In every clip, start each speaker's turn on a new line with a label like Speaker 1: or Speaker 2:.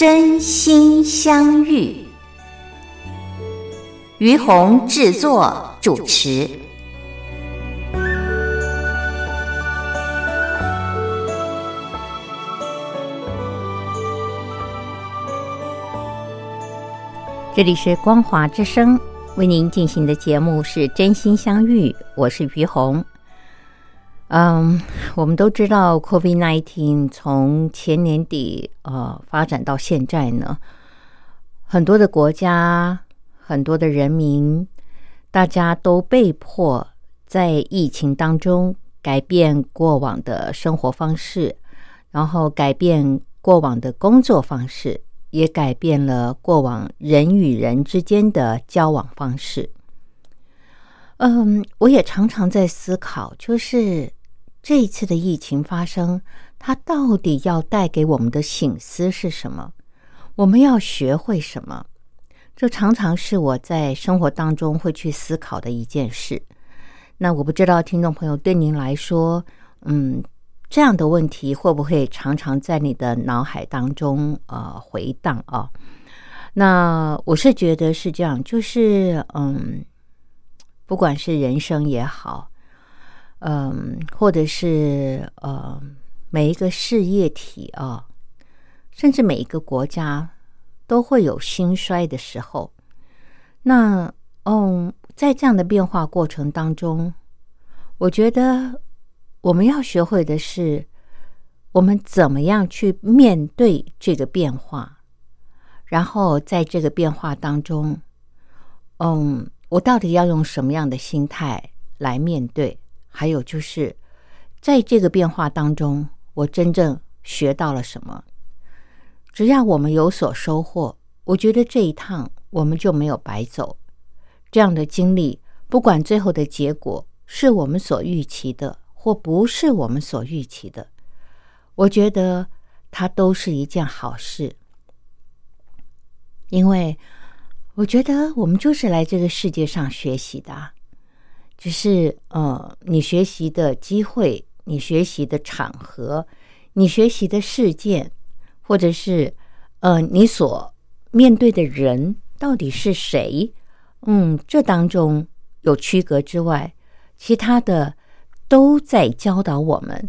Speaker 1: 真心相遇，于红制作主持。这里是光华之声为您进行的节目是《真心相遇》，我是于红。嗯，我们都知道，COVID-19 从前年底呃发展到现在呢，很多的国家、很多的人民，大家都被迫在疫情当中改变过往的生活方式，然后改变过往的工作方式，也改变了过往人与人之间的交往方式。嗯，我也常常在思考，就是。这一次的疫情发生，它到底要带给我们的醒思是什么？我们要学会什么？这常常是我在生活当中会去思考的一件事。那我不知道听众朋友对您来说，嗯，这样的问题会不会常常在你的脑海当中呃回荡啊？那我是觉得是这样，就是嗯，不管是人生也好。嗯，或者是呃，每一个事业体啊，甚至每一个国家都会有兴衰的时候。那嗯，在这样的变化过程当中，我觉得我们要学会的是，我们怎么样去面对这个变化，然后在这个变化当中，嗯，我到底要用什么样的心态来面对？还有就是，在这个变化当中，我真正学到了什么？只要我们有所收获，我觉得这一趟我们就没有白走。这样的经历，不管最后的结果是我们所预期的，或不是我们所预期的，我觉得它都是一件好事。因为我觉得我们就是来这个世界上学习的。只是呃，你学习的机会，你学习的场合，你学习的事件，或者是呃，你所面对的人到底是谁？嗯，这当中有区隔之外，其他的都在教导我们，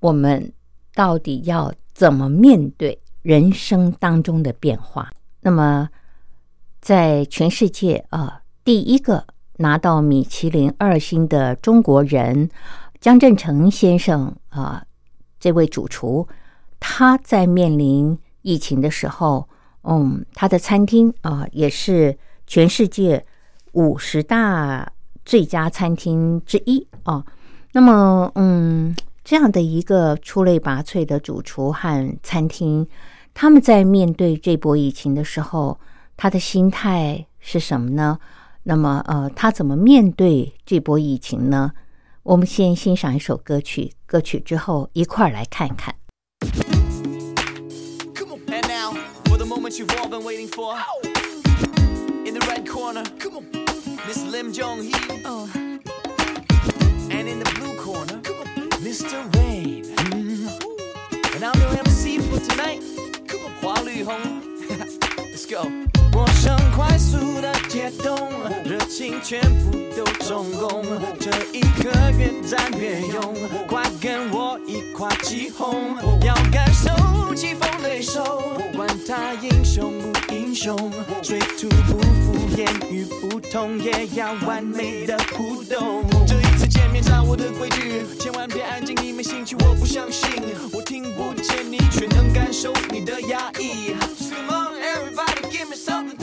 Speaker 1: 我们到底要怎么面对人生当中的变化？那么，在全世界啊，第一个。拿到米其林二星的中国人江振成先生啊，这位主厨，他在面临疫情的时候，嗯，他的餐厅啊也是全世界五十大最佳餐厅之一啊。那么，嗯，这样的一个出类拔萃的主厨和餐厅，他们在面对这波疫情的时候，他的心态是什么呢？那么，呃，他怎么面对这波疫情呢？我们先欣赏一首歌曲，歌曲之后一块儿来看看。
Speaker 2: 陌生快速的解冻，热情全部都中共。这一刻越战越勇，快跟我一块起哄！要感受起风对手，管他英雄不英雄，水土不服，言语不通，也要完美的互动。这一次见面掌握的规矩，千万别安静，你没兴趣，我不相信，我听不见你，却能感受你的压抑。Give me something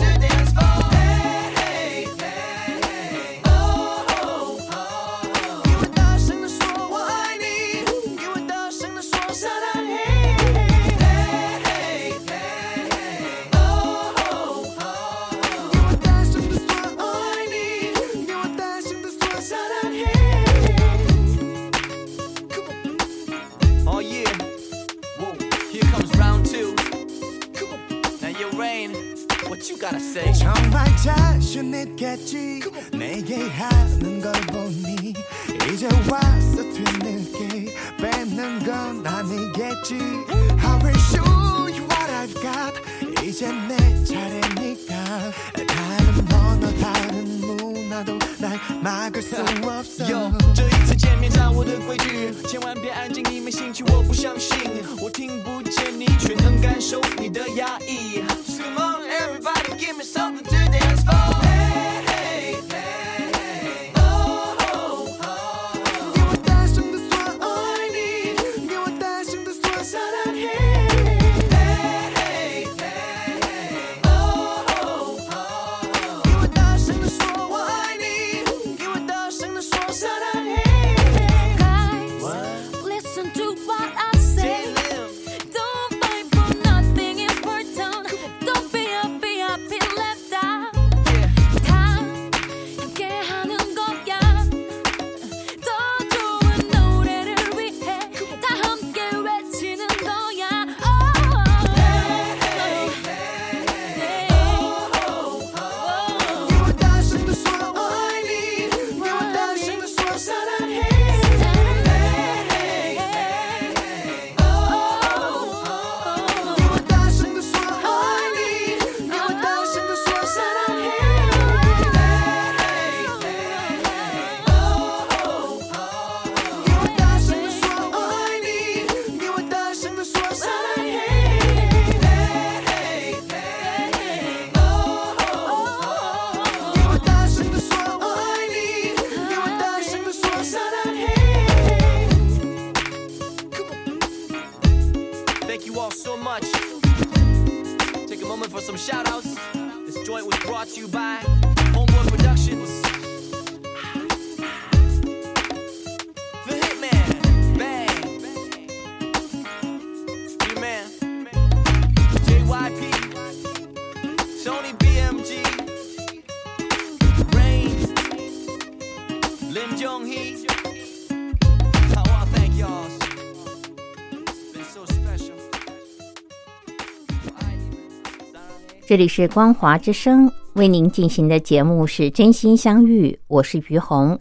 Speaker 2: 这
Speaker 1: 里是光华之声为您进行的节目是真心相遇，我是于红。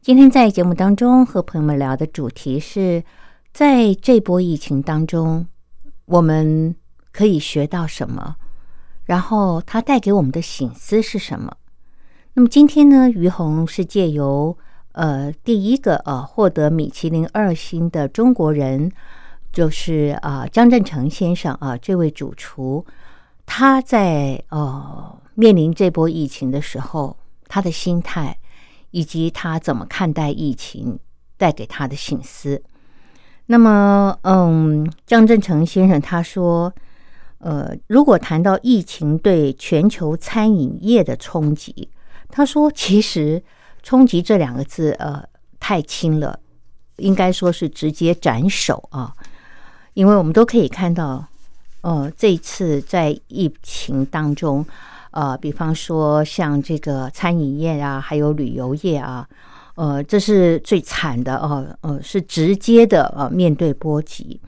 Speaker 1: 今天在节目当中和朋友们聊的主题是，在这波疫情当中，我们可以学到什么？然后它带给我们的醒思是什么？那么今天呢，于红是借由呃第一个呃获得米其林二星的中国人，就是啊、张振成先生啊、这位主厨，他在呃面临这波疫情的时候，他的心态以及他怎么看待疫情带给他的醒思。那么，嗯，张振成先生他说，呃，如果谈到疫情对全球餐饮业的冲击，他说其实“冲击”这两个字，呃，太轻了，应该说是直接斩首啊，因为我们都可以看到，呃，这一次在疫情当中，呃，比方说像这个餐饮业啊，还有旅游业啊，呃，这是最惨的哦，呃，是直接的呃面对波及。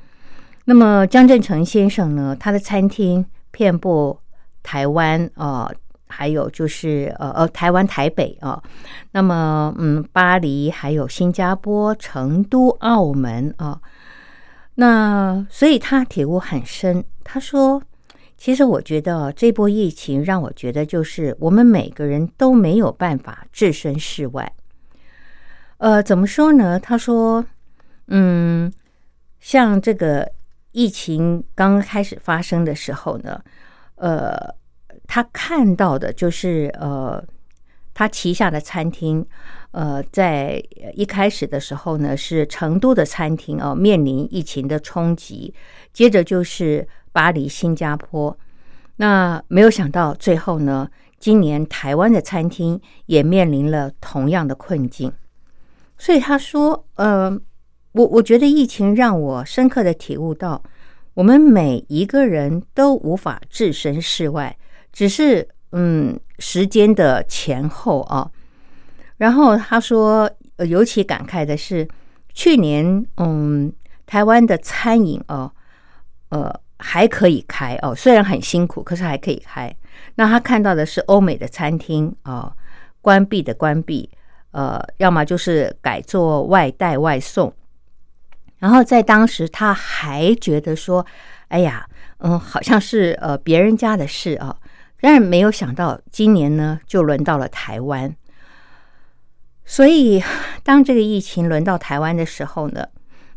Speaker 1: 那么张振成先生呢，他的餐厅遍布台湾呃，还有就是呃呃台湾台北啊、那么嗯巴黎还有新加坡、成都、澳门啊、那所以他体悟很深。他说：“其实我觉得这波疫情让我觉得，就是我们每个人都没有办法置身事外。呃，怎么说呢？他说，嗯，像这个疫情刚刚开始发生的时候呢，呃，他看到的就是呃，他旗下的餐厅，呃，在一开始的时候呢，是成都的餐厅哦、面临疫情的冲击，接着就是巴黎、新加坡。那没有想到最后呢，今年台湾的餐厅也面临了同样的困境。所以他说，呃，我我觉得疫情让我深刻的体悟到，我们每一个人都无法置身事外，只是嗯时间的前后啊。然后他说，尤其感慨的是，去年嗯台湾的餐饮哦，呃还可以开哦，虽然很辛苦，可是还可以开。那他看到的是欧美的餐厅啊、关闭的关闭，呃，要么就是改做外带外送。然后在当时，他还觉得说：“哎呀，嗯，好像是呃别人家的事啊。”但是没有想到，今年呢就轮到了台湾。所以，当这个疫情轮到台湾的时候呢，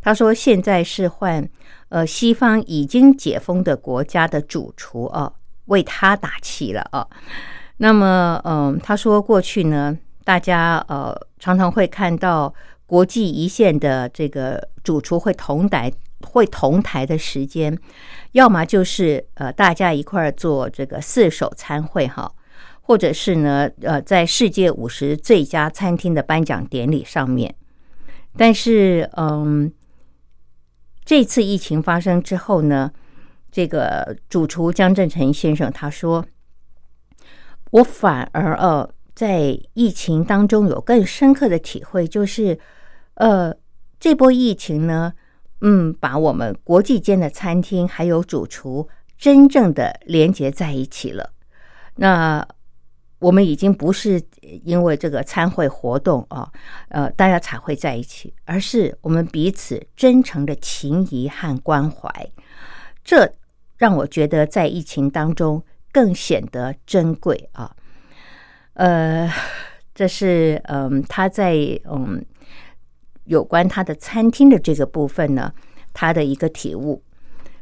Speaker 1: 他说现在是换呃西方已经解封的国家的主厨啊为他打气了啊。那么，嗯，他说过去呢，大家呃常常会看到。国际一线的这个主厨会同台会同台的时间，要么就是呃大家一块儿做这个四手参会哈，或者是呢呃在世界五十最佳餐厅的颁奖典礼上面。但是嗯，这次疫情发生之后呢，这个主厨江振成先生他说，我反而呃在疫情当中有更深刻的体会，就是。呃，这波疫情呢，嗯，把我们国际间的餐厅还有主厨真正的连接在一起了。那我们已经不是因为这个参会活动啊，呃，大家才会在一起，而是我们彼此真诚的情谊和关怀。这让我觉得在疫情当中更显得珍贵啊。呃，这是嗯，他在嗯。有关他的餐厅的这个部分呢，他的一个体悟。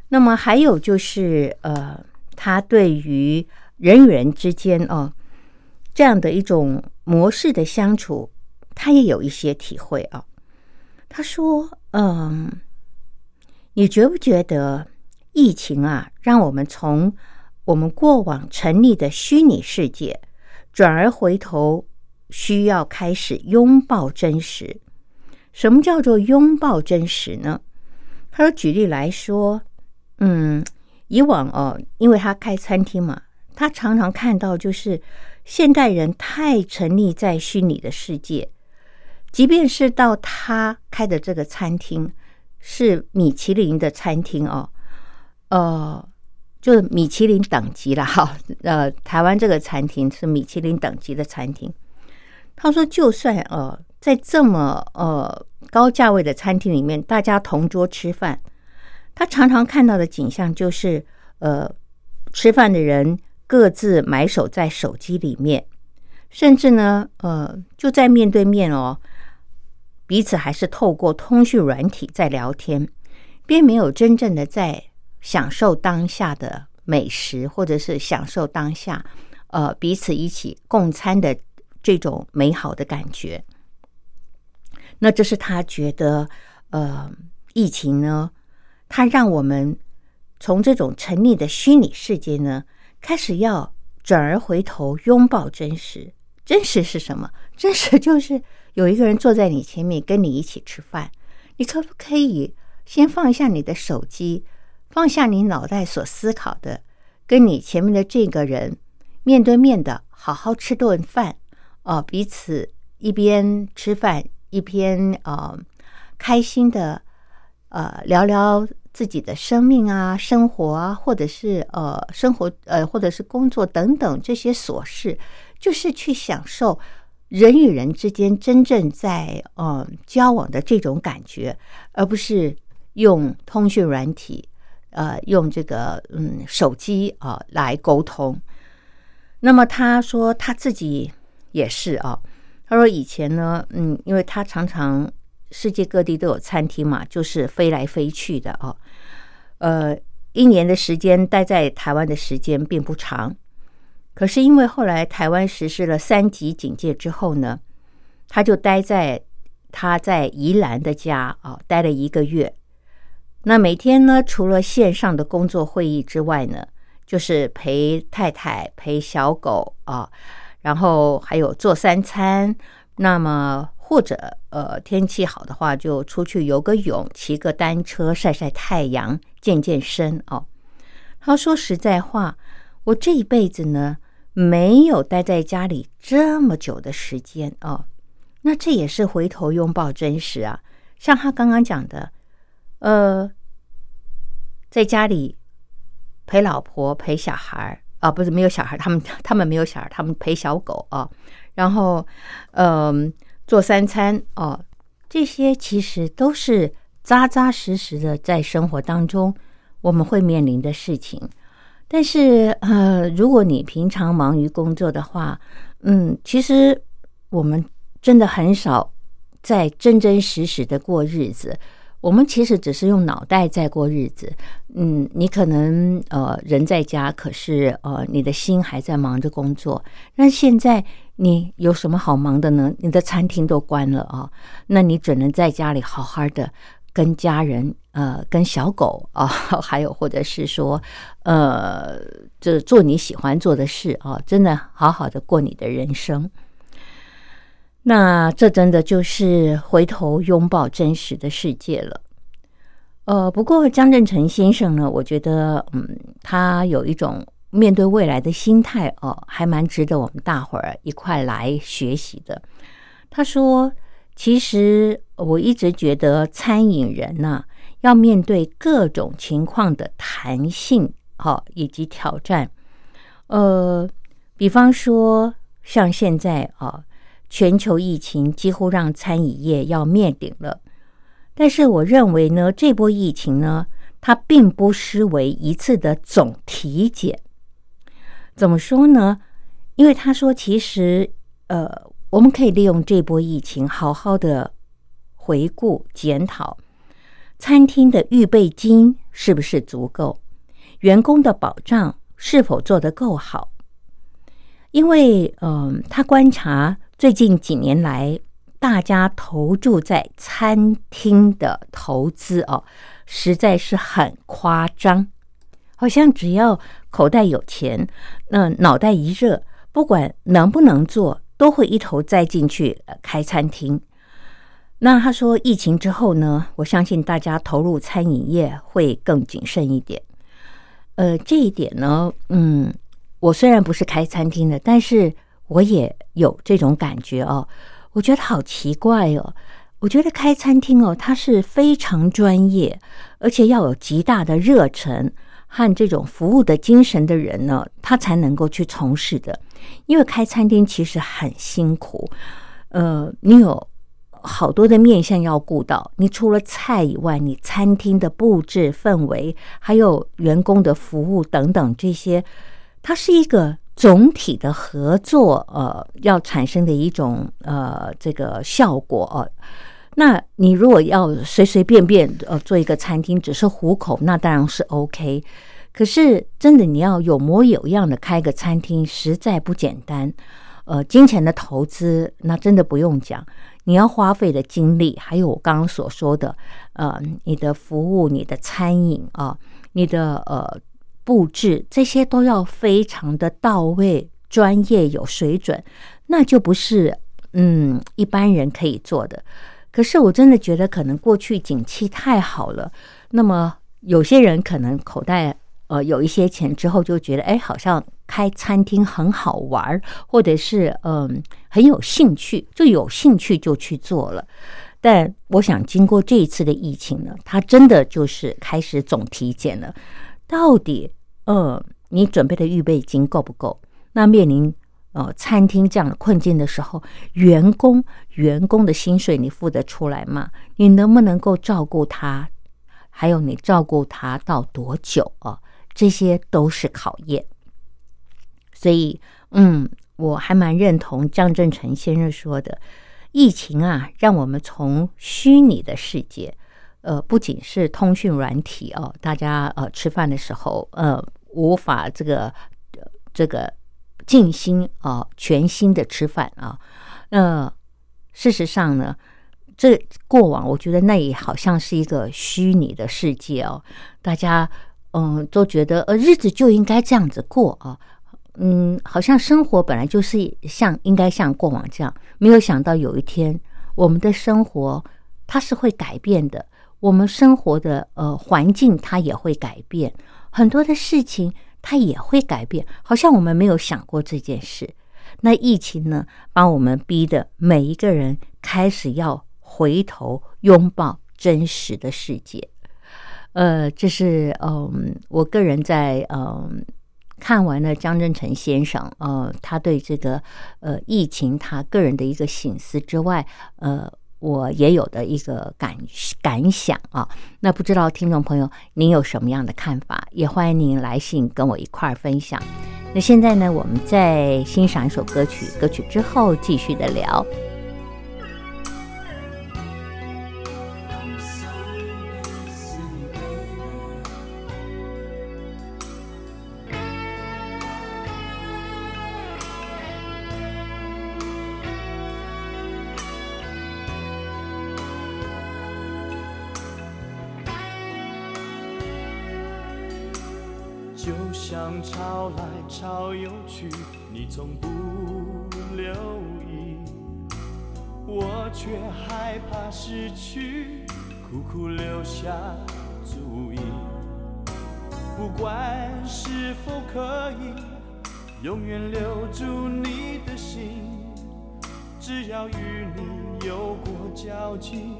Speaker 1: 那么还有就是，呃，他对于人与人之间哦这样的一种模式的相处，他也有一些体会啊。他说：“嗯，你觉不觉得疫情啊，让我们从我们过往沉溺的虚拟世界，转而回头需要开始拥抱真实？”什么叫做拥抱真实呢？他说：“举例来说，嗯，以往哦，因为他开餐厅嘛，他常常看到就是现代人太沉溺在虚拟的世界，即便是到他开的这个餐厅是米其林的餐厅哦，呃，就是米其林等级了哈。呃，台湾这个餐厅是米其林等级的餐厅。他说，就算呃。”在这么呃高价位的餐厅里面，大家同桌吃饭，他常常看到的景象就是，呃，吃饭的人各自埋首在手机里面，甚至呢，呃，就在面对面哦，彼此还是透过通讯软体在聊天，并没有真正的在享受当下的美食，或者是享受当下呃彼此一起共餐的这种美好的感觉。那这是他觉得，呃，疫情呢，它让我们从这种沉溺的虚拟世界呢，开始要转而回头拥抱真实。真实是什么？真实就是有一个人坐在你前面，跟你一起吃饭。你可不可以先放下你的手机，放下你脑袋所思考的，跟你前面的这个人面对面的好好吃顿饭？哦，彼此一边吃饭。一边呃开心的呃聊聊自己的生命啊、生活啊，或者是呃生活呃或者是工作等等这些琐事，就是去享受人与人之间真正在呃交往的这种感觉，而不是用通讯软体呃用这个嗯手机啊来沟通。那么他说他自己也是啊。他说：“以前呢，嗯，因为他常常世界各地都有餐厅嘛，就是飞来飞去的哦。呃，一年的时间待在台湾的时间并不长，可是因为后来台湾实施了三级警戒之后呢，他就待在他在宜兰的家啊，待了一个月。那每天呢，除了线上的工作会议之外呢，就是陪太太、陪小狗啊。”然后还有做三餐，那么或者呃天气好的话，就出去游个泳、骑个单车、晒晒太阳、健健身哦。他说：“实在话，我这一辈子呢，没有待在家里这么久的时间哦。那这也是回头拥抱真实啊。像他刚刚讲的，呃，在家里陪老婆、陪小孩。”啊，不是没有小孩，他们他们没有小孩，他们陪小狗啊。然后，嗯，做三餐哦，这些其实都是扎扎实实的在生活当中我们会面临的事情。但是呃，如果你平常忙于工作的话，嗯，其实我们真的很少在真真实实的过日子。我们其实只是用脑袋在过日子。嗯，你可能呃人在家，可是呃你的心还在忙着工作。那现在你有什么好忙的呢？你的餐厅都关了啊，那你只能在家里好好的跟家人呃跟小狗啊，还有或者是说呃这做你喜欢做的事啊，真的好好的过你的人生。那这真的就是回头拥抱真实的世界了。呃，不过张振成先生呢，我觉得，嗯，他有一种面对未来的心态哦，还蛮值得我们大伙儿一块来学习的。他说：“其实我一直觉得餐饮人呢，要面对各种情况的弹性，好以及挑战。呃，比方说像现在啊。”全球疫情几乎让餐饮业要灭顶了，但是我认为呢，这波疫情呢，它并不失为一次的总体检。怎么说呢？因为他说，其实呃，我们可以利用这波疫情，好好的回顾检讨餐厅的预备金是不是足够，员工的保障是否做得够好。因为嗯，他观察。最近几年来，大家投注在餐厅的投资哦，实在是很夸张。好像只要口袋有钱，那脑袋一热，不管能不能做，都会一头栽进去开餐厅。那他说，疫情之后呢，我相信大家投入餐饮业会更谨慎一点。呃，这一点呢，嗯，我虽然不是开餐厅的，但是。我也有这种感觉哦，我觉得好奇怪哦。我觉得开餐厅哦，它是非常专业，而且要有极大的热忱和这种服务的精神的人呢，他才能够去从事的。因为开餐厅其实很辛苦，呃，你有好多的面向要顾到。你除了菜以外，你餐厅的布置氛围，还有员工的服务等等这些，它是一个。总体的合作，呃，要产生的一种呃这个效果哦。那你如果要随随便便呃做一个餐厅，只是糊口，那当然是 OK。可是真的你要有模有样的开个餐厅，实在不简单。呃，金钱的投资那真的不用讲，你要花费的精力，还有我刚刚所说的，呃，你的服务、你的餐饮啊，你的呃。布置这些都要非常的到位、专业、有水准，那就不是嗯一般人可以做的。可是我真的觉得，可能过去景气太好了，那么有些人可能口袋呃有一些钱之后，就觉得哎，好像开餐厅很好玩，或者是嗯很有兴趣，就有兴趣就去做了。但我想，经过这一次的疫情呢，他真的就是开始总体检了，到底。呃，你准备的预备金够不够？那面临呃餐厅这样的困境的时候，员工员工的薪水你付得出来吗？你能不能够照顾他？还有你照顾他到多久啊？这些都是考验。所以，嗯，我还蛮认同张正成先生说的，疫情啊，让我们从虚拟的世界，呃，不仅是通讯软体哦，大家呃吃饭的时候，呃。无法这个这个静心啊，全心的吃饭啊。那事实上呢，这过往我觉得那也好像是一个虚拟的世界哦。大家嗯都觉得呃日子就应该这样子过啊。嗯，好像生活本来就是像应该像过往这样。没有想到有一天，我们的生活它是会改变的，我们生活的呃环境它也会改变。很多的事情它也会改变，好像我们没有想过这件事。那疫情呢，把我们逼的每一个人开始要回头拥抱真实的世界。呃，这是嗯，我个人在嗯看完了张真成先生，呃，他对这个呃疫情他个人的一个醒思之外，呃，我也有的一个感感想啊。那不知道听众朋友您有什么样的看法？也欢迎您来信跟我一块儿分享。那现在呢，我们再欣赏一首歌曲，歌曲之后继续的聊。
Speaker 2: 潮又去，你从不留意，我却害怕失去，苦苦留下足印。不管是否可以永远留住你的心，只要与你有过交集，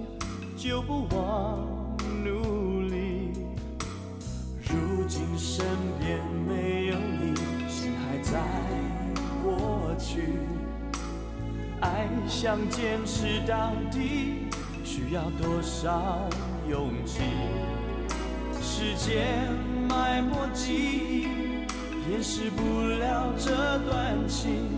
Speaker 2: 就不忘努力。如今身边没有你，在过去。爱想坚持到底，需要多少勇气？时间埋没记忆，掩饰不了这段情。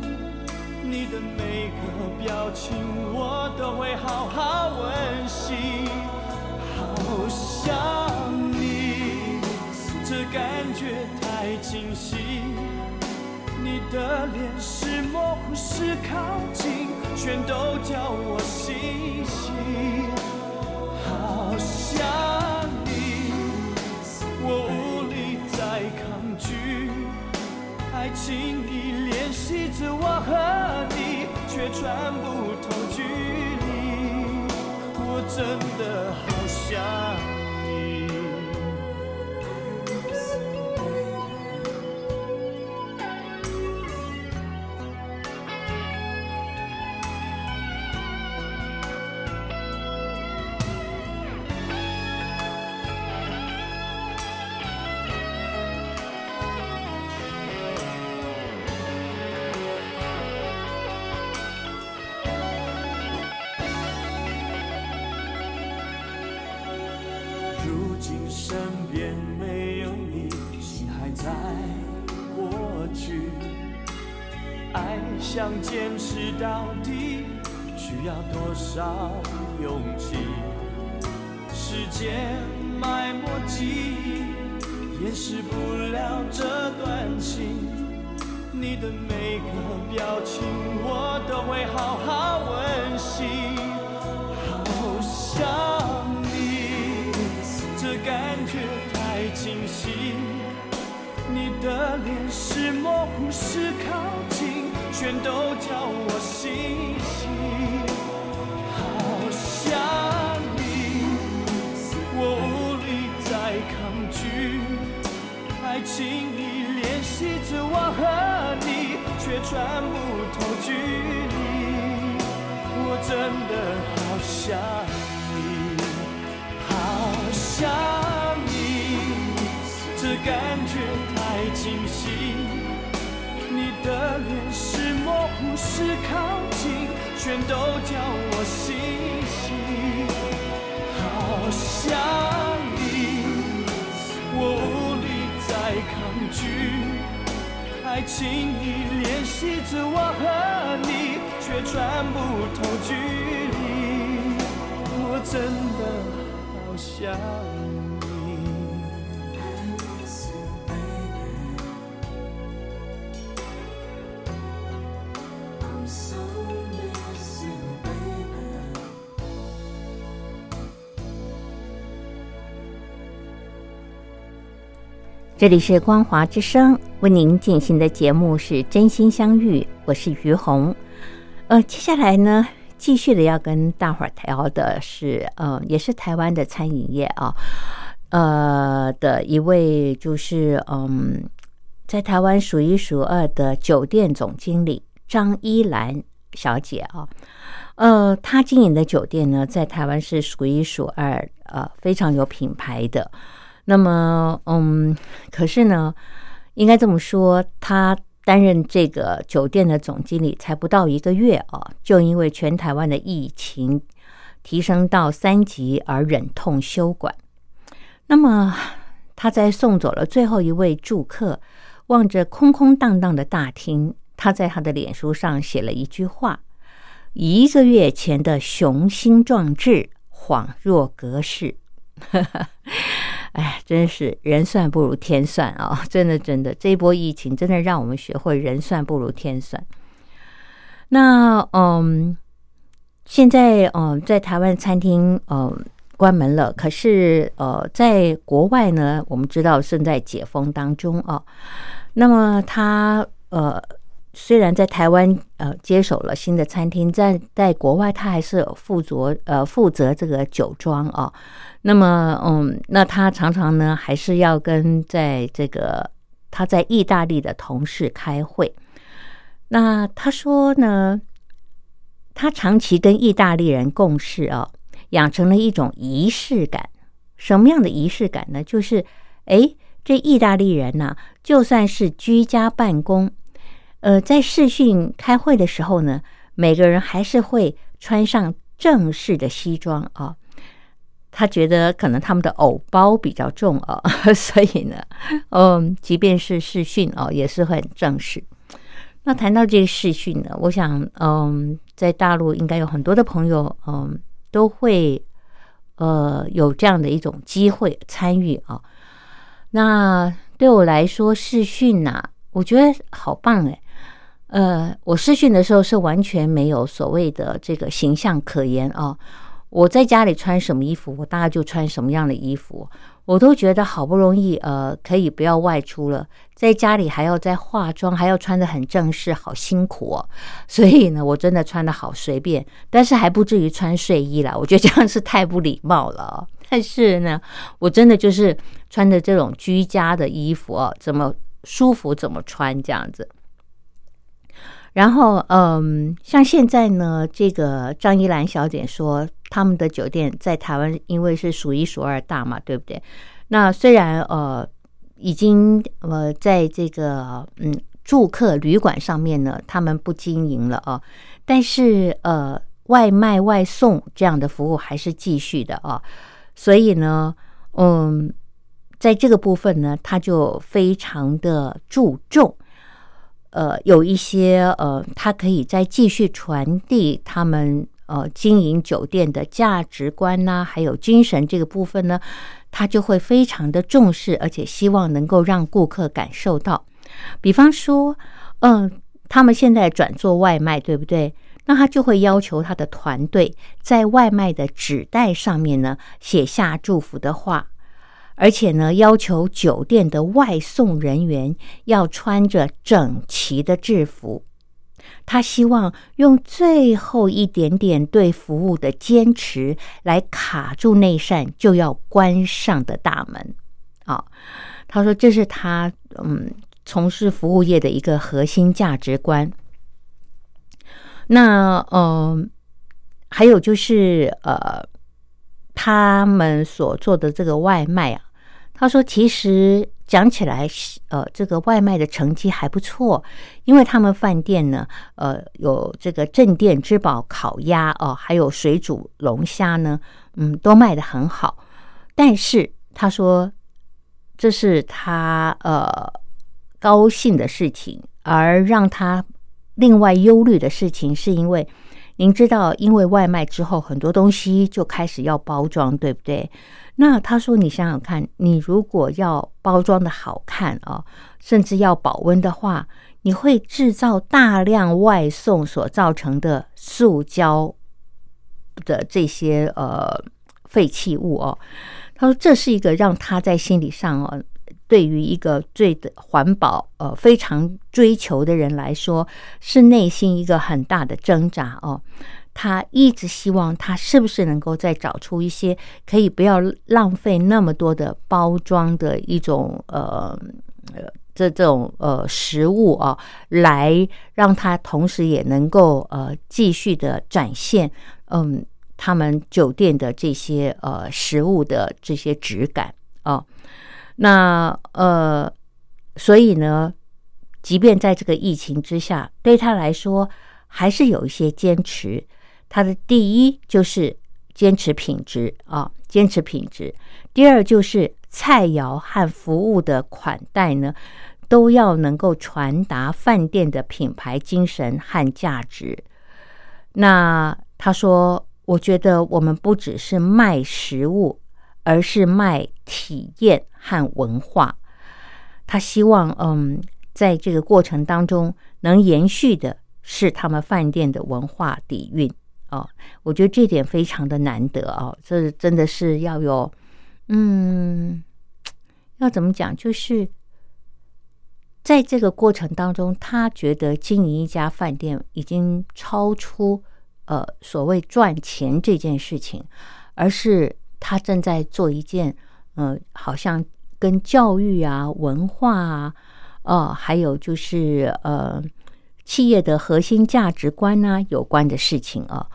Speaker 2: 你的每个表情，我都会好好温习。好想你，这感觉太清晰。你的脸是模糊是靠近，全都叫我心息。好想你，我无力再抗拒。爱情已联系着我和你，却穿不透距离。我真的好想到底，需要多少勇气？时间埋没记忆，掩饰不了这段情。你的每个表情，我都会好好温习。好想你，这感觉太清晰。你的脸是模糊是靠近，全都叫我心息。好想你，我无力再抗拒。爱情已联系着我和你，却穿不透距离。我真的好想你，好想你，这感觉太清晰。你的脸模糊是靠近，全都叫我心息。好想你，我无力再抗拒。爱情已联系着我和你，却穿不透距离。我真的好想你
Speaker 1: 这里是光华之声，为您进行的节目是《真心相遇》，我是于红。呃，接下来呢，继续的要跟大伙儿聊的是，呃，也是台湾的餐饮业啊，呃的一位就是嗯，在台湾数一数二的酒店总经理张依兰小姐啊。呃，她经营的酒店呢，在台湾是数一数二，呃，非常有品牌的。那么，嗯，可是呢，应该这么说，他担任这个酒店的总经理才不到一个月啊，就因为全台湾的疫情提升到三级而忍痛休馆。那么他在送走了最后一位住客，望着空空荡荡的大厅，他在他的脸书上写了一句话：“一个月前的雄心壮志恍若隔世。” 哎，真是人算不如天算啊！真的，真的，这一波疫情真的让我们学会人算不如天算。那嗯，现在嗯，在台湾餐厅嗯关门了，可是呃，在国外呢，我们知道正在解封当中啊。那么他呃，虽然在台湾呃接手了新的餐厅，在在国外他还是负责呃负责这个酒庄啊。那么，嗯，那他常常呢，还是要跟在这个他在意大利的同事开会。那他说呢，他长期跟意大利人共事啊，养成了一种仪式感。什么样的仪式感呢？就是，哎，这意大利人呢，就算是居家办公，呃，在视讯开会的时候呢，每个人还是会穿上正式的西装啊。他觉得可能他们的偶包比较重啊，所以呢，嗯，即便是视讯哦，也是很正式。那谈到这个视讯呢，我想，嗯，在大陆应该有很多的朋友，嗯，都会呃有这样的一种机会参与啊。那对我来说，视讯呐，我觉得好棒哎。呃，我试训的时候是完全没有所谓的这个形象可言啊。我在家里穿什么衣服，我大概就穿什么样的衣服。我都觉得好不容易，呃，可以不要外出了，在家里还要再化妆，还要穿的很正式，好辛苦哦。所以呢，我真的穿的好随便，但是还不至于穿睡衣啦。我觉得这样是太不礼貌了。但是呢，我真的就是穿的这种居家的衣服哦，怎么舒服怎么穿这样子。然后，嗯，像现在呢，这个张依兰小姐说。他们的酒店在台湾，因为是数一数二大嘛，对不对？那虽然呃，已经呃，在这个嗯住客旅馆上面呢，他们不经营了啊，但是呃，外卖外送这样的服务还是继续的啊。所以呢，嗯，在这个部分呢，他就非常的注重，呃，有一些呃，他可以再继续传递他们。呃，经营酒店的价值观呐，还有精神这个部分呢，他就会非常的重视，而且希望能够让顾客感受到。比方说，嗯，他们现在转做外卖，对不对？那他就会要求他的团队在外卖的纸袋上面呢写下祝福的话，而且呢，要求酒店的外送人员要穿着整齐的制服。他希望用最后一点点对服务的坚持来卡住那扇就要关上的大门。啊，他说这是他嗯从事服务业的一个核心价值观。那嗯，还有就是呃，他们所做的这个外卖啊，他说其实。讲起来，呃，这个外卖的成绩还不错，因为他们饭店呢，呃，有这个镇店之宝烤鸭哦，还有水煮龙虾呢，嗯，都卖的很好。但是他说，这是他呃高兴的事情，而让他另外忧虑的事情，是因为您知道，因为外卖之后很多东西就开始要包装，对不对？那他说：“你想想看，你如果要包装的好看啊，甚至要保温的话，你会制造大量外送所造成的塑胶的这些呃废弃物哦。”他说：“这是一个让他在心理上哦，对于一个最的环保呃非常追求的人来说，是内心一个很大的挣扎哦。”他一直希望，他是不是能够再找出一些可以不要浪费那么多的包装的一种呃呃这这种呃食物啊，来让他同时也能够呃继续的展现嗯他们酒店的这些呃食物的这些质感啊。那呃所以呢，即便在这个疫情之下，对他来说还是有一些坚持。他的第一就是坚持品质啊，坚持品质。第二就是菜肴和服务的款待呢，都要能够传达饭店的品牌精神和价值。那他说：“我觉得我们不只是卖食物，而是卖体验和文化。”他希望，嗯，在这个过程当中能延续的是他们饭店的文化底蕴哦。我觉得这点非常的难得哦，这真的是要有，嗯，要怎么讲？就是在这个过程当中，他觉得经营一家饭店已经超出呃所谓赚钱这件事情，而是他正在做一件，呃，好像。跟教育啊、文化啊，呃，还有就是呃，企业的核心价值观啊有关的事情啊，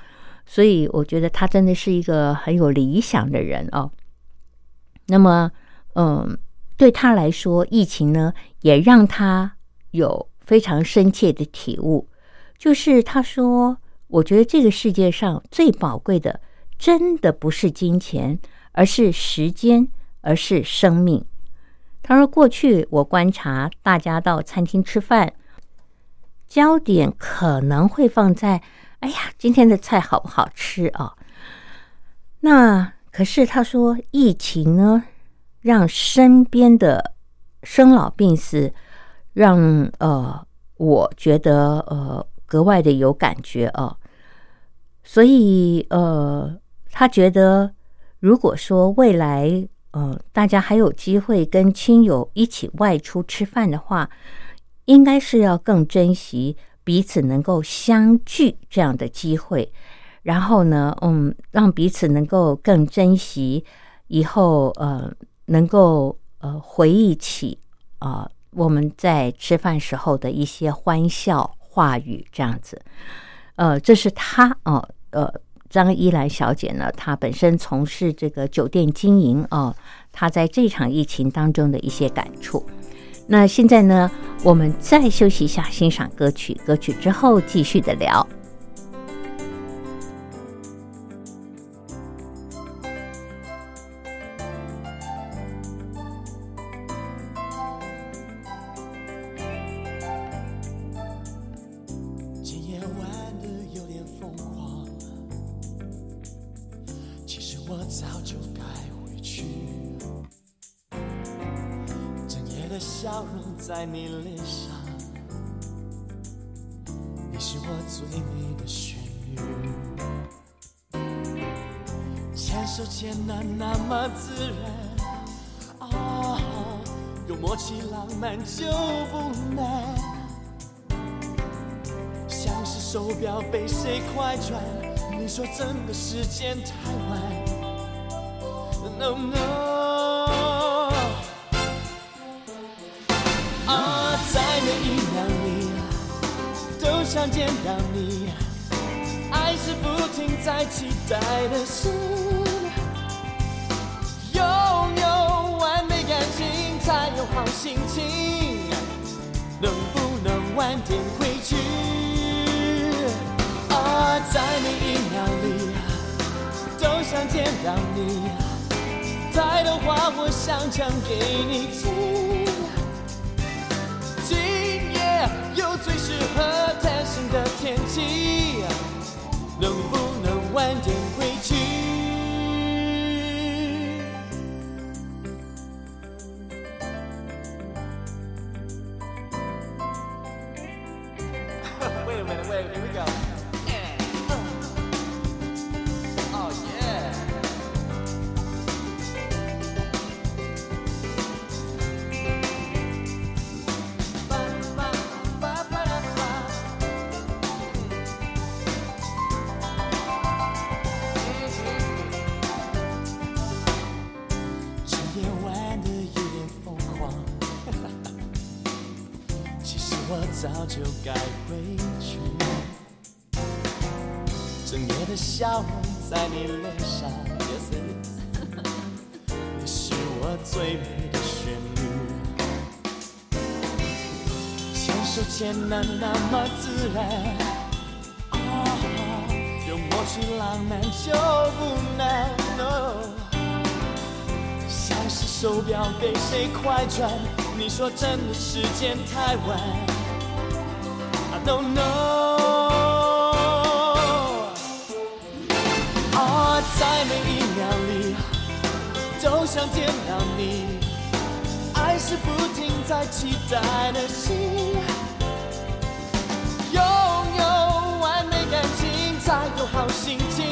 Speaker 1: 所以我觉得他真的是一个很有理想的人哦。那么，嗯，对他来说，疫情呢也让他有非常深切的体悟，就是他说：“我觉得这个世界上最宝贵的，真的不是金钱，而是时间，而是生命。”他说：“过去我观察大家到餐厅吃饭，焦点可能会放在‘哎呀，今天的菜好不好吃啊？’那可是他说，疫情呢，让身边的生老病死，让呃，我觉得呃格外的有感觉啊。所以呃，他觉得如果说未来。”呃，大家还有机会跟亲友一起外出吃饭的话，应该是要更珍惜彼此能够相聚这样的机会。然后呢，嗯，让彼此能够更珍惜以后呃，能够呃回忆起啊我们在吃饭时候的一些欢笑话语，这样子。呃，这是他哦，呃。张依兰小姐呢，她本身从事这个酒店经营哦，她在这场疫情当中的一些感触。那现在呢，我们再休息一下，欣赏歌曲，歌曲之后继续的聊。
Speaker 2: 手牵那么自然。哦，有默契浪漫就不难。哦，像是手表给谁快转，你说真的时间太晚。I don't know。啊，在每一秒里都想见到你，爱是不停在期待的有好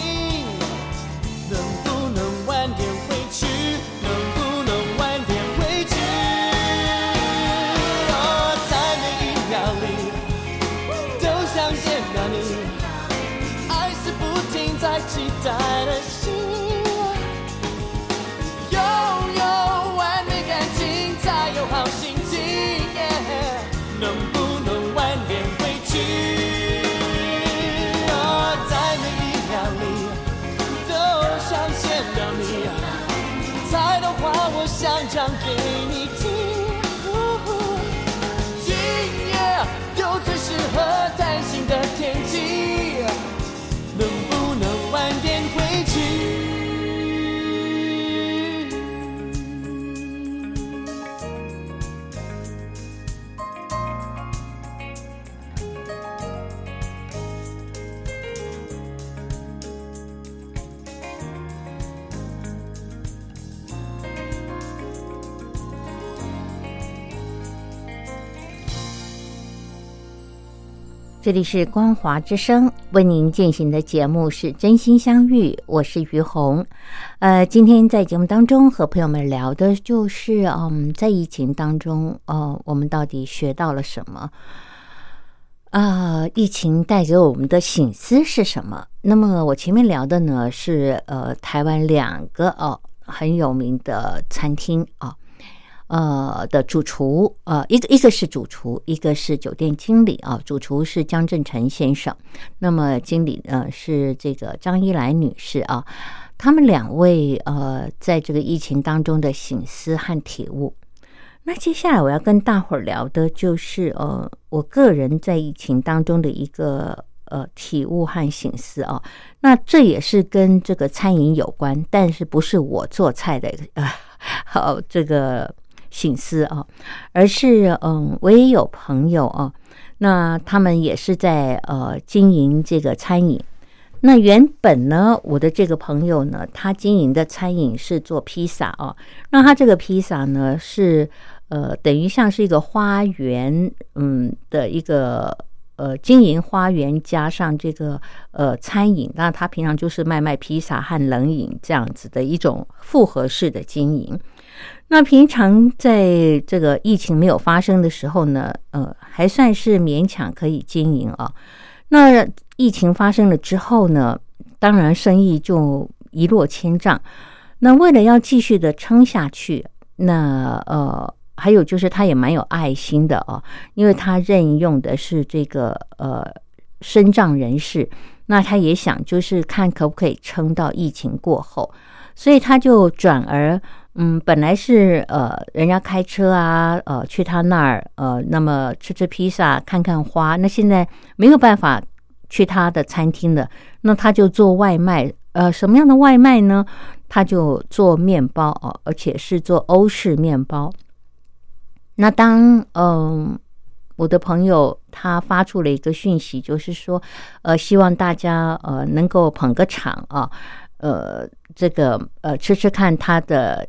Speaker 1: 这里是光华之声为您进行的节目是真心相遇，我是于红。呃，今天在节目当中和朋友们聊的就是，嗯，在疫情当中，呃，我们到底学到了什么？啊、疫情带给我们的醒思是什么？那么我前面聊的呢是呃台湾两个哦很有名的餐厅啊。呃的主厨，呃，一个一个是主厨，一个是酒店经理啊。主厨是江正成先生，那么经理呢是这个张一来女士啊。他们两位呃，在这个疫情当中的醒思和体悟。那接下来我要跟大伙儿聊的就是呃，我个人在疫情当中的一个呃体悟和醒思啊。那这也是跟这个餐饮有关，但是不是我做菜的呃，好这个。醒思啊，而是嗯，我也有朋友啊，那他们也是在呃经营这个餐饮。那原本呢，我的这个朋友呢，他经营的餐饮是做披萨啊。那他这个披萨呢，是呃等于像是一个花园，嗯的一个呃经营花园加上这个呃餐饮。那他平常就是卖卖披萨和冷饮这样子的一种复合式的经营。那平常在这个疫情没有发生的时候呢，呃，还算是勉强可以经营啊。那疫情发生了之后呢，当然生意就一落千丈。那为了要继续的撑下去，那呃，还有就是他也蛮有爱心的啊，因为他任用的是这个呃身障人士，那他也想就是看可不可以撑到疫情过后，所以他就转而。嗯，本来是呃，人家开车啊，呃，去他那儿，呃，那么吃吃披萨，看看花。那现在没有办法去他的餐厅的，那他就做外卖。呃，什么样的外卖呢？他就做面包哦，而且是做欧式面包。那当嗯、我的朋友他发出了一个讯息，就是说，呃，希望大家呃能够捧个场啊，呃，这个呃吃吃看他的。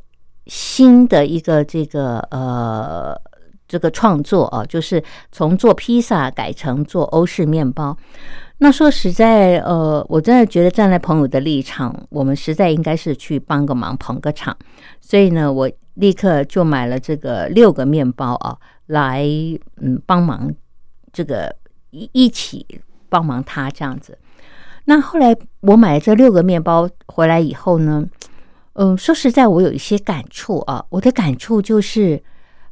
Speaker 1: 新的一个这个呃这个创作啊，就是从做披萨改成做欧式面包。那说实在，呃，我真的觉得站在朋友的立场，我们实在应该是去帮个忙，捧个场。所以呢，我立刻就买了这个六个面包啊，来嗯帮忙这个一一起帮忙他这样子。那后来我买了这六个面包回来以后呢？嗯，说实在，我有一些感触啊。我的感触就是，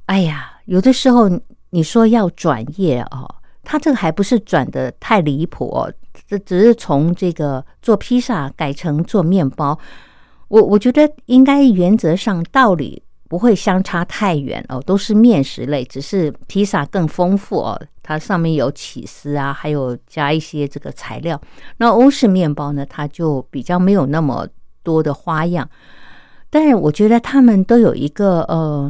Speaker 1: 哎呀，有的时候你说要转业啊，他这个还不是转的太离谱哦，这只是从这个做披萨改成做面包。我我觉得应该原则上道理不会相差太远哦，都是面食类，只是披萨更丰富哦，它上面有起司啊，还有加一些这个材料。那欧式面包呢，它就比较没有那么多的花样。但是我觉得他们都有一个呃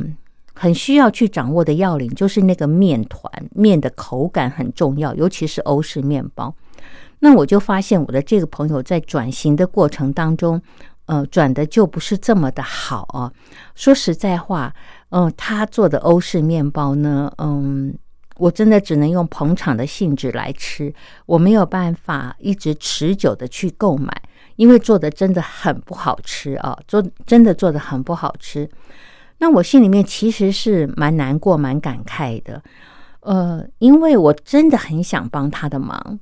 Speaker 1: 很需要去掌握的要领，就是那个面团面的口感很重要，尤其是欧式面包。那我就发现我的这个朋友在转型的过程当中，呃，转的就不是这么的好啊。说实在话，嗯、他做的欧式面包呢，嗯，我真的只能用捧场的性质来吃，我没有办法一直持久的去购买，因为做的真的很不好吃啊，做真的做的很不好吃。那我心里面其实是蛮难过、蛮感慨的，呃，因为我真的很想帮他的忙，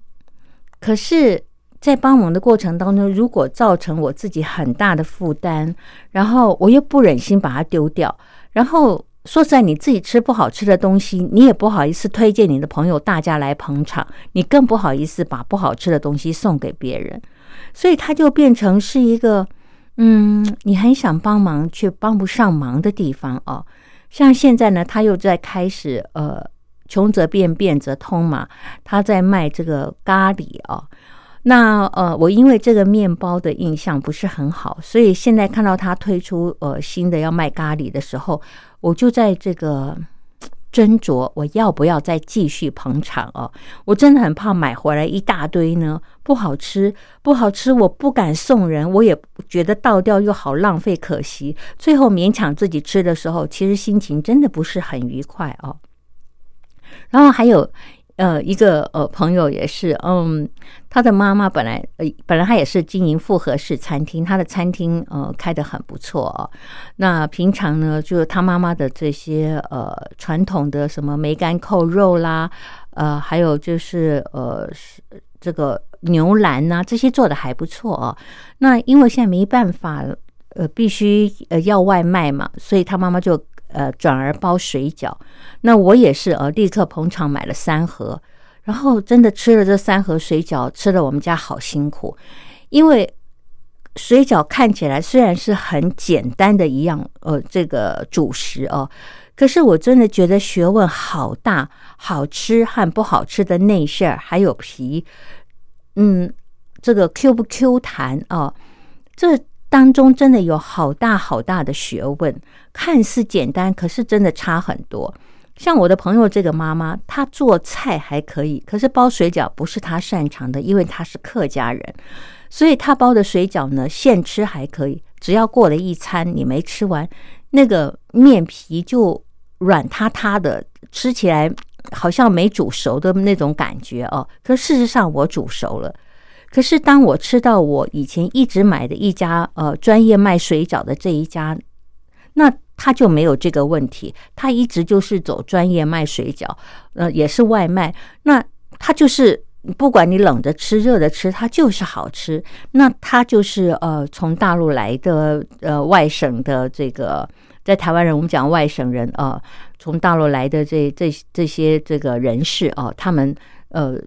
Speaker 1: 可是，在帮忙的过程当中，如果造成我自己很大的负担，然后我又不忍心把它丢掉，然后说实在，你自己吃不好吃的东西，你也不好意思推荐你的朋友大家来捧场，你更不好意思把不好吃的东西送给别人，所以它就变成是一个，嗯，你很想帮忙却帮不上忙的地方哦。像现在呢，他又在开始呃。穷则变，变则通嘛。他在卖这个咖喱哦。那呃，我因为这个面包的印象不是很好，所以现在看到他推出呃新的要卖咖喱的时候，我就在这个斟酌我要不要再继续捧场哦。我真的很怕买回来一大堆呢，不好吃，不好吃，我不敢送人，我也觉得倒掉又好浪费，可惜。最后勉强自己吃的时候，其实心情真的不是很愉快哦。然后还有，呃，一个呃朋友也是，嗯，他的妈妈本来呃本来他也是经营复合式餐厅，他的餐厅呃开的很不错哦。那平常呢，就是他妈妈的这些呃传统的什么梅干扣肉啦，呃，还有就是呃是这个牛腩呐、这些做的还不错哦。那因为现在没办法，呃，必须呃要外卖嘛，所以他妈妈就。呃，转而包水饺，那我也是呃，立刻捧场买了三盒，然后真的吃了这三盒水饺，吃的我们家好辛苦，因为水饺看起来虽然是很简单的一样呃这个主食哦，可是我真的觉得学问好大，好吃和不好吃的内馅还有皮，嗯，这个 Q 不 Q 弹啊，这。当中真的有好大好大的学问，看似简单，可是真的差很多。像我的朋友这个妈妈，她做菜还可以，可是包水饺不是她擅长的，因为她是客家人，所以她包的水饺呢，现吃还可以，只要过了一餐你没吃完，那个面皮就软塌塌的，吃起来好像没煮熟的那种感觉哦。可事实上我煮熟了。可是当我吃到我以前一直买的一家呃专业卖水饺的这一家，那他就没有这个问题，他一直就是走专业卖水饺，呃也是外卖，那他就是不管你冷的吃热的吃，它就是好吃。那他就是呃从大陆来的呃外省的这个在台湾人我们讲外省人啊，从大陆来的这这这些这个人士啊，他们呃。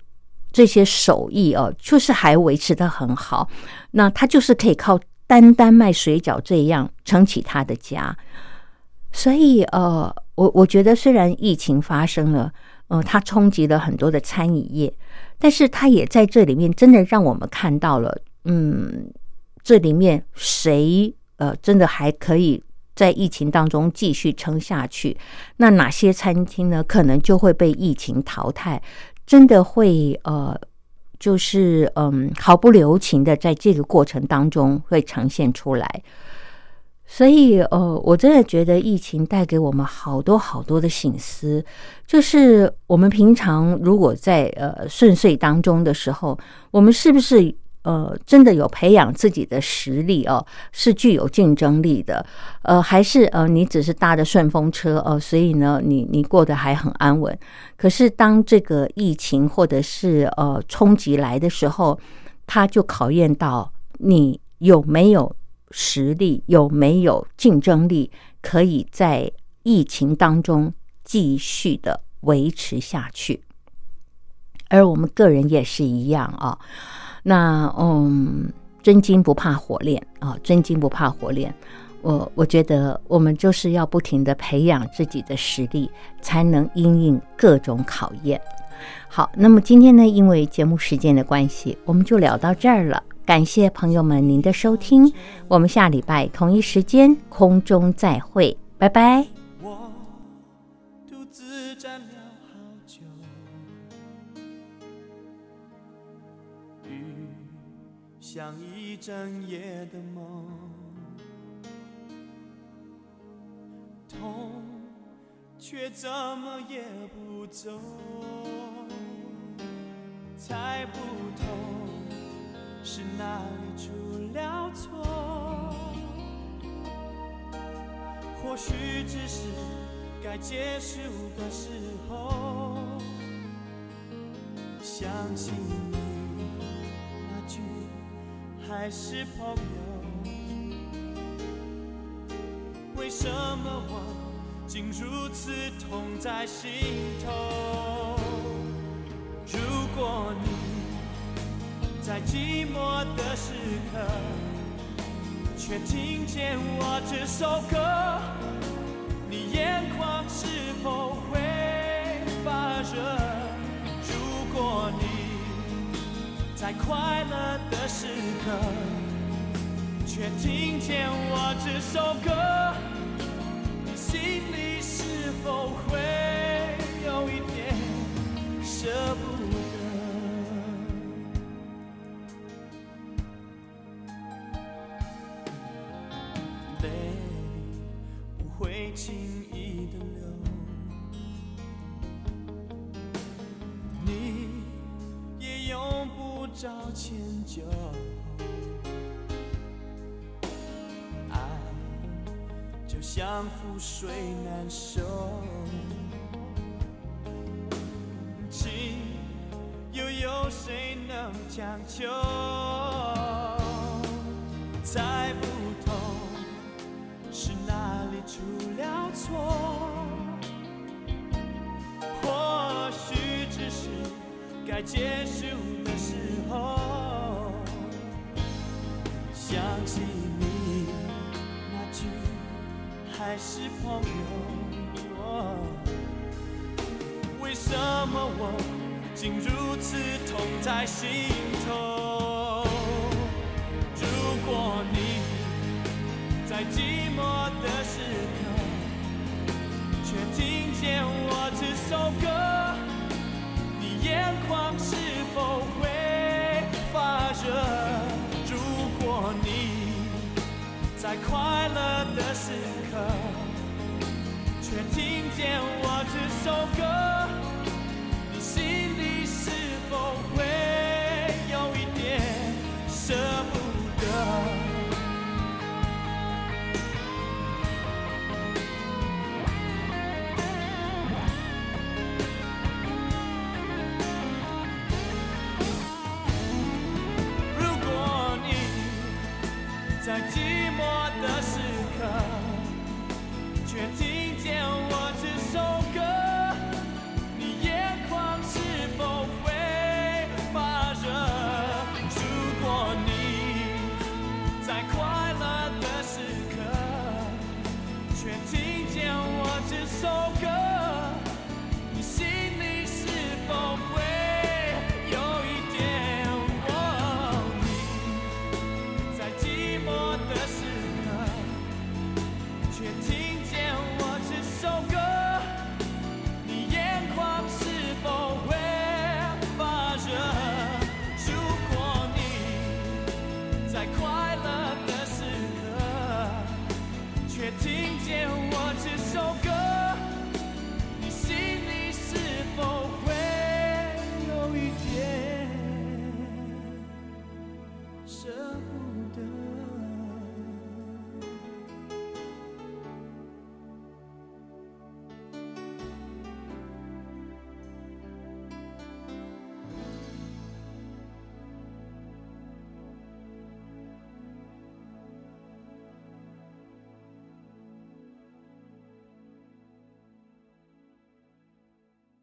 Speaker 1: 这些手艺哦，就是还维持的很好。那他就是可以靠单单卖水饺这样撑起他的家。所以呃，我我觉得虽然疫情发生了，呃，它冲击了很多的餐饮业，但是它也在这里面真的让我们看到了，嗯，这里面谁呃真的还可以在疫情当中继续撑下去？那哪些餐厅呢，可能就会被疫情淘汰？真的会呃，就是嗯，毫不留情的在这个过程当中会呈现出来。所以呃，我真的觉得疫情带给我们好多好多的醒思。就是我们平常如果在呃顺遂当中的时候，我们是不是？呃，真的有培养自己的实力哦，是具有竞争力的。呃，还是呃，你只是搭着顺风车哦，所以呢，你你过得还很安稳。可是当这个疫情或者是呃冲击来的时候，它就考验到你有没有实力，有没有竞争力，可以在疫情当中继续的维持下去。而我们个人也是一样啊。那嗯，真金不怕火炼啊，真金不怕火炼。我我觉得我们就是要不停的培养自己的实力，才能应应各种考验。好，那么今天呢，因为节目时间的关系，我们就聊到这儿了。感谢朋友们您的收听，我们下礼拜同一时间空中再会，拜拜。
Speaker 2: 像一整夜的梦，痛却怎么也不走，猜不透是哪里出了错。或许只是该结束的时候。相信你还是朋友，为什么我竟如此痛在心头？如果你在寂寞的时刻。却听见我这首歌，你眼眶是否会发热？如果你在快乐的时刻，却听见我这首歌，你心里是否会有一点舍不得？泪不会轻易找迁就。爱就？像覆水难收，情又有谁能强求？猜不透是哪里出了错，或许只是该结束哦。想起你那句还是朋友，为什么我竟如此痛在心头？如果你在寂寞的时刻，却听见我这首歌，在快乐的时刻，却听见我只手